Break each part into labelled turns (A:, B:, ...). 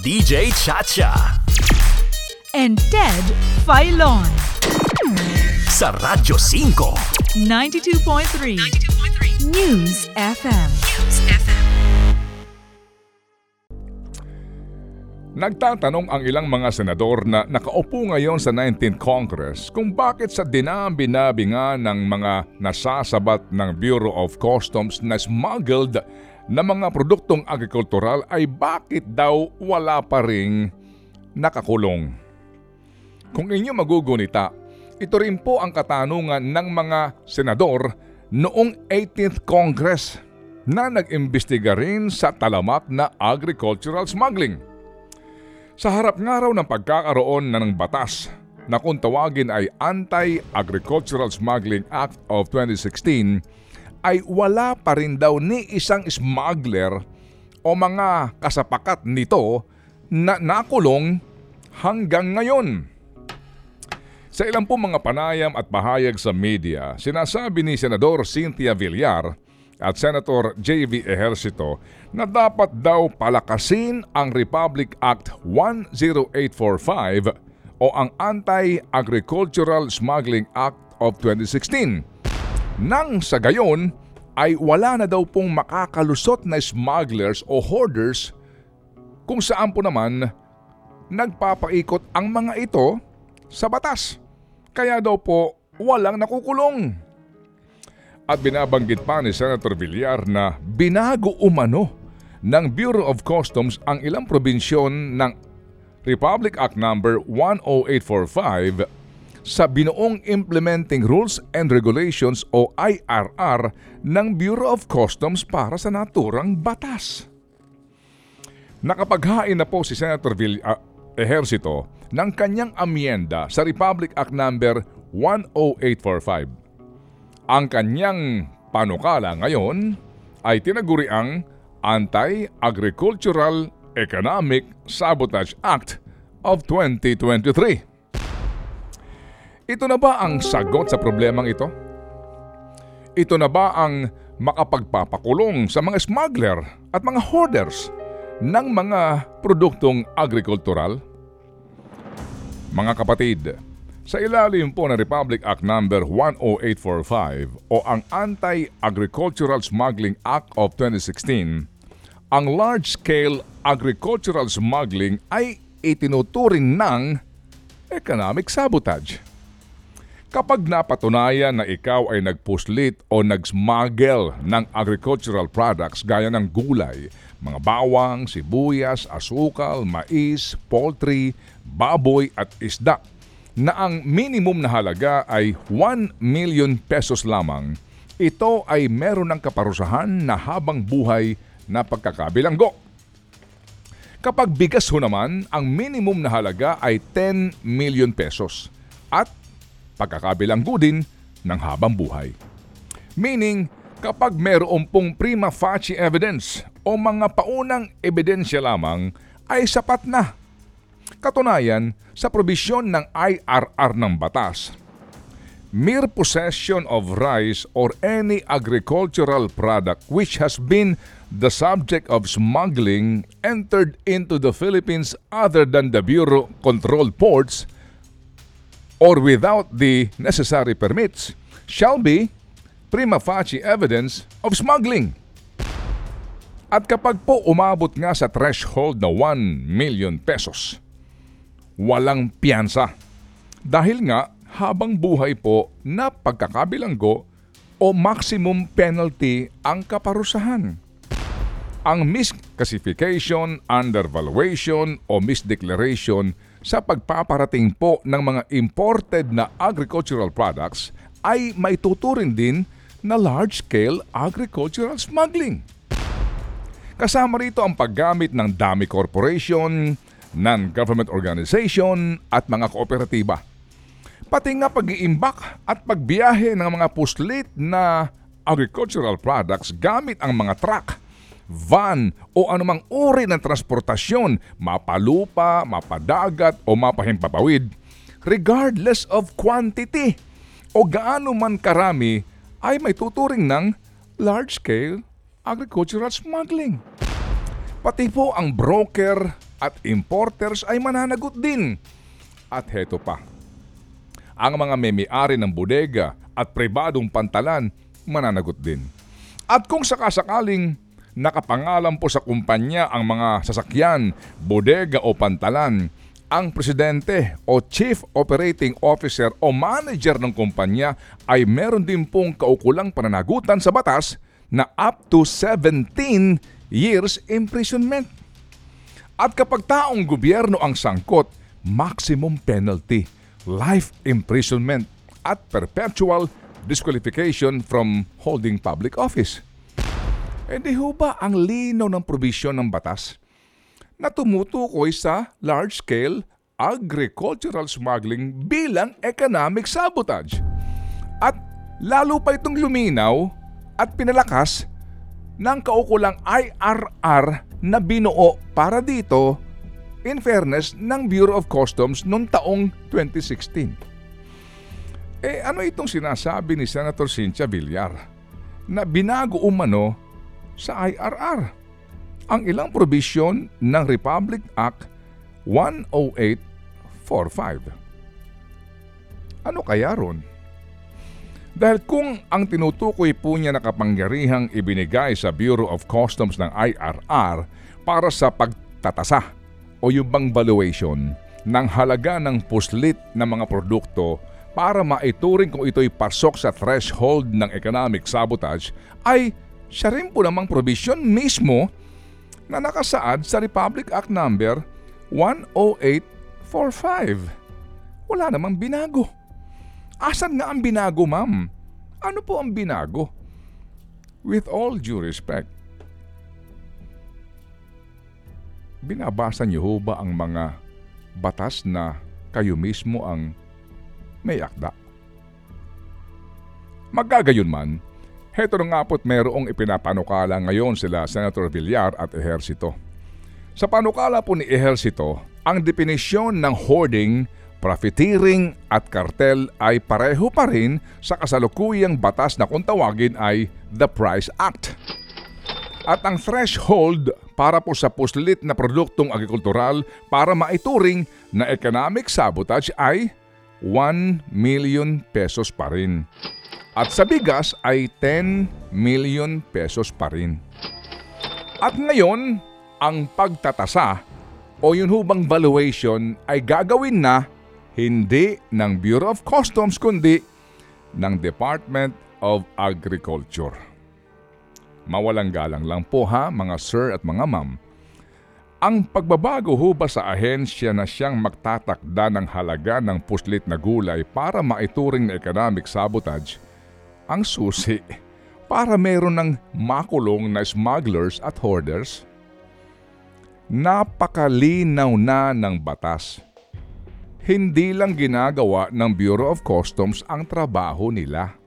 A: DJ Chacha.
B: and Ted Filon.
A: Sa Radyo 5.
B: 92.3 News FM.
C: Nagtatanong ang ilang mga senador na nakaupo ngayon sa 19th Congress kung bakit sa dinami-nabi nga ng mga nasasabat ng Bureau of Customs na smuggled na mga produktong agrikultural ay bakit daw wala pa ring nakakulong. Kung inyo magugunita, ito rin po ang katanungan ng mga senador noong 18th Congress na nag-imbestiga rin sa talamak na agricultural smuggling. Sa harap nga raw ng pagkakaroon na ng batas na kung tawagin ay Anti-Agricultural Smuggling Act of 2016 ay wala pa rin daw ni isang smuggler o mga kasapakat nito na nakulong hanggang ngayon. Sa ilang po mga panayam at pahayag sa media, sinasabi ni Senador Cynthia Villar at Senator J.V. Ejercito na dapat daw palakasin ang Republic Act 10845 o ang Anti-Agricultural Smuggling Act of 2016. Nang sa gayon ay wala na daw pong makakalusot na smugglers o hoarders kung saan po naman nagpapaikot ang mga ito sa batas. Kaya daw po walang nakukulong. At binabanggit pa ni Senator Villar na binago umano ng Bureau of Customs ang ilang probinsyon ng Republic Act No. 10845 sa binuong Implementing Rules and Regulations o IRR ng Bureau of Customs para sa naturang batas. Nakapaghain na po si Senator Vill ah, Ejercito ng kanyang amyenda sa Republic Act No. 10845. Ang kanyang panukala ngayon ay tinaguri ang Anti-Agricultural Economic Sabotage Act of 2023. Ito na ba ang sagot sa problemang ito? Ito na ba ang makapagpapakulong sa mga smuggler at mga hoarders ng mga produktong agrikultural? Mga kapatid, sa ilalim po ng Republic Act No. 10845 o ang Anti-Agricultural Smuggling Act of 2016, ang large-scale agricultural smuggling ay itinuturing ng economic sabotage. Kapag napatunayan na ikaw ay nagpuslit o nagsmuggle ng agricultural products gaya ng gulay, mga bawang, sibuyas, asukal, mais, poultry, baboy at isda na ang minimum na halaga ay 1 million pesos lamang, ito ay meron ng kaparusahan na habang buhay na pagkakabilanggo. Kapag bigas ho naman, ang minimum na halaga ay 10 million pesos at pagkakabilanggo din ng habang buhay. Meaning, kapag meron pong prima facie evidence o mga paunang ebidensya lamang ay sapat na. Katunayan, sa probisyon ng IRR ng batas, mere possession of rice or any agricultural product which has been the subject of smuggling entered into the Philippines other than the Bureau controlled ports or without the necessary permits shall be prima facie evidence of smuggling. At kapag po umabot nga sa threshold na 1 million pesos, walang piyansa. Dahil nga habang buhay po na pagkakabilanggo o maximum penalty ang kaparusahan. Ang misclassification, undervaluation o misdeclaration sa pagpaparating po ng mga imported na agricultural products ay may tuturin din na large-scale agricultural smuggling. Kasama rito ang paggamit ng dami corporation, non-government organization at mga kooperatiba. Pati nga pag-iimbak at pagbiyahe ng mga puslit na agricultural products gamit ang mga truck, van o anumang uri ng transportasyon, mapalupa, mapadagat o mapahimpapawid, regardless of quantity o gaano man karami ay may tuturing ng large-scale agricultural smuggling. Pati po ang broker at importers ay mananagot din. At heto pa, ang mga may-ari ng bodega at pribadong pantalan mananagot din. At kung sakasakaling nakapangalan po sa kumpanya ang mga sasakyan, bodega o pantalan, ang presidente o chief operating officer o manager ng kumpanya ay meron din pong kaukulang pananagutan sa batas na up to 17 years imprisonment. At kapag taong gobyerno ang sangkot, maximum penalty, life imprisonment at perpetual disqualification from holding public office. E di ho ba ang linaw ng probisyon ng batas na tumutukoy sa large-scale agricultural smuggling bilang economic sabotage? At lalo pa itong luminaw at pinalakas ng kaukulang IRR na binuo para dito in fairness ng Bureau of Customs noong taong 2016. Eh ano itong sinasabi ni Senator Cynthia Villar na binago umano sa IRR ang ilang probisyon ng Republic Act 10845. Ano kaya ron? Dahil kung ang tinutukoy po niya na kapangyarihang ibinigay sa Bureau of Customs ng IRR para sa pagtatasa o yung bang valuation ng halaga ng puslit ng mga produkto para maituring kung ito'y pasok sa threshold ng economic sabotage ay siya rin po namang provision mismo na nakasaad sa Republic Act number 10845. Wala namang binago. Asan nga ang binago, ma'am? Ano po ang binago? With all due respect, binabasa niyo ho ba ang mga batas na kayo mismo ang may akda? Magkagayon man, heto na nga po't merong ipinapanukala ngayon sila Senator Villar at Ehersito. Sa panukala po ni Ehersito, ang definisyon ng hoarding profiteering at kartel ay pareho pa rin sa kasalukuyang batas na kung tawagin ay the Price Act. At ang threshold para po sa puslit na produktong agrikultural para maituring na economic sabotage ay 1 million pesos pa rin. At sa bigas ay 10 million pesos pa rin. At ngayon, ang pagtatasa o yun hubang valuation ay gagawin na hindi ng Bureau of Customs kundi ng Department of Agriculture. Mawalang galang lang po ha mga sir at mga ma'am. Ang pagbabago ho ba sa ahensya na siyang magtatakda ng halaga ng puslit na gulay para maituring na economic sabotage, ang susi para meron ng makulong na smugglers at hoarders? Napakalinaw na ng batas hindi lang ginagawa ng Bureau of Customs ang trabaho nila.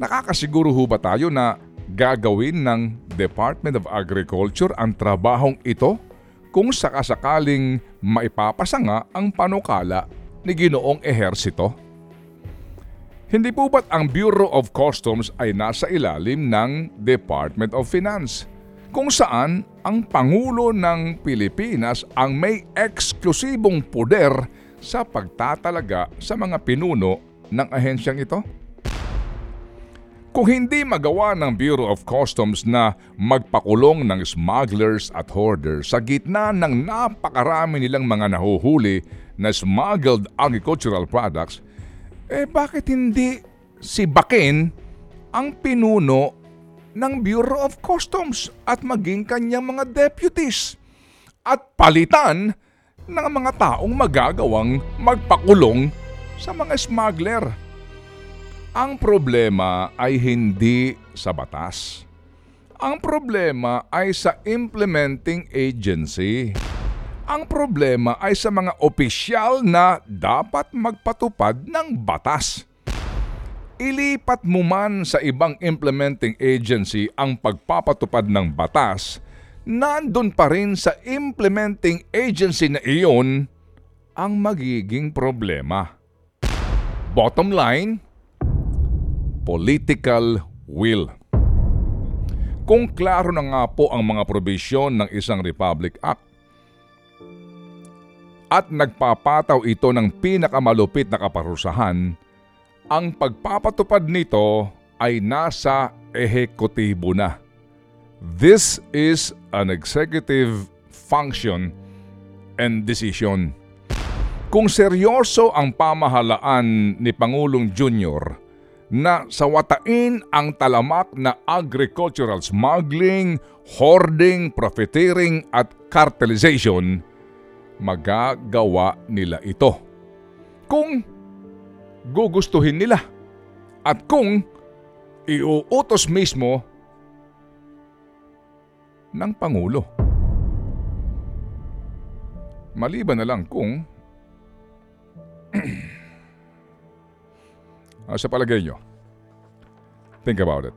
C: Nakakasiguro ho ba tayo na gagawin ng Department of Agriculture ang trabahong ito kung sakasakaling maipapasa nga ang panukala ni Ginoong Ehersito? Hindi po ba't ang Bureau of Customs ay nasa ilalim ng Department of Finance? kung saan ang Pangulo ng Pilipinas ang may eksklusibong poder sa pagtatalaga sa mga pinuno ng ahensyang ito? Kung hindi magawa ng Bureau of Customs na magpakulong ng smugglers at hoarders sa gitna ng napakarami nilang mga nahuhuli na smuggled agricultural products, eh bakit hindi si Bakin ang pinuno ng Bureau of Customs at maging kanyang mga deputies at palitan ng mga taong magagawang magpakulong sa mga smuggler. Ang problema ay hindi sa batas. Ang problema ay sa implementing agency. Ang problema ay sa mga opisyal na dapat magpatupad ng batas ilipat mo man sa ibang implementing agency ang pagpapatupad ng batas, nandun pa rin sa implementing agency na iyon ang magiging problema. Bottom line, political will. Kung klaro na nga po ang mga probisyon ng isang Republic Act, at nagpapataw ito ng pinakamalupit na kaparusahan, ang pagpapatupad nito ay nasa ehekutibo na. This is an executive function and decision. Kung seryoso ang pamahalaan ni Pangulong Junior na sawatain ang talamak na agricultural smuggling, hoarding, profiteering at cartelization, magagawa nila ito. Kung gugustuhin nila at kung iuutos mismo ng Pangulo. Maliban na lang kung ano sa palagay nyo? Think about it.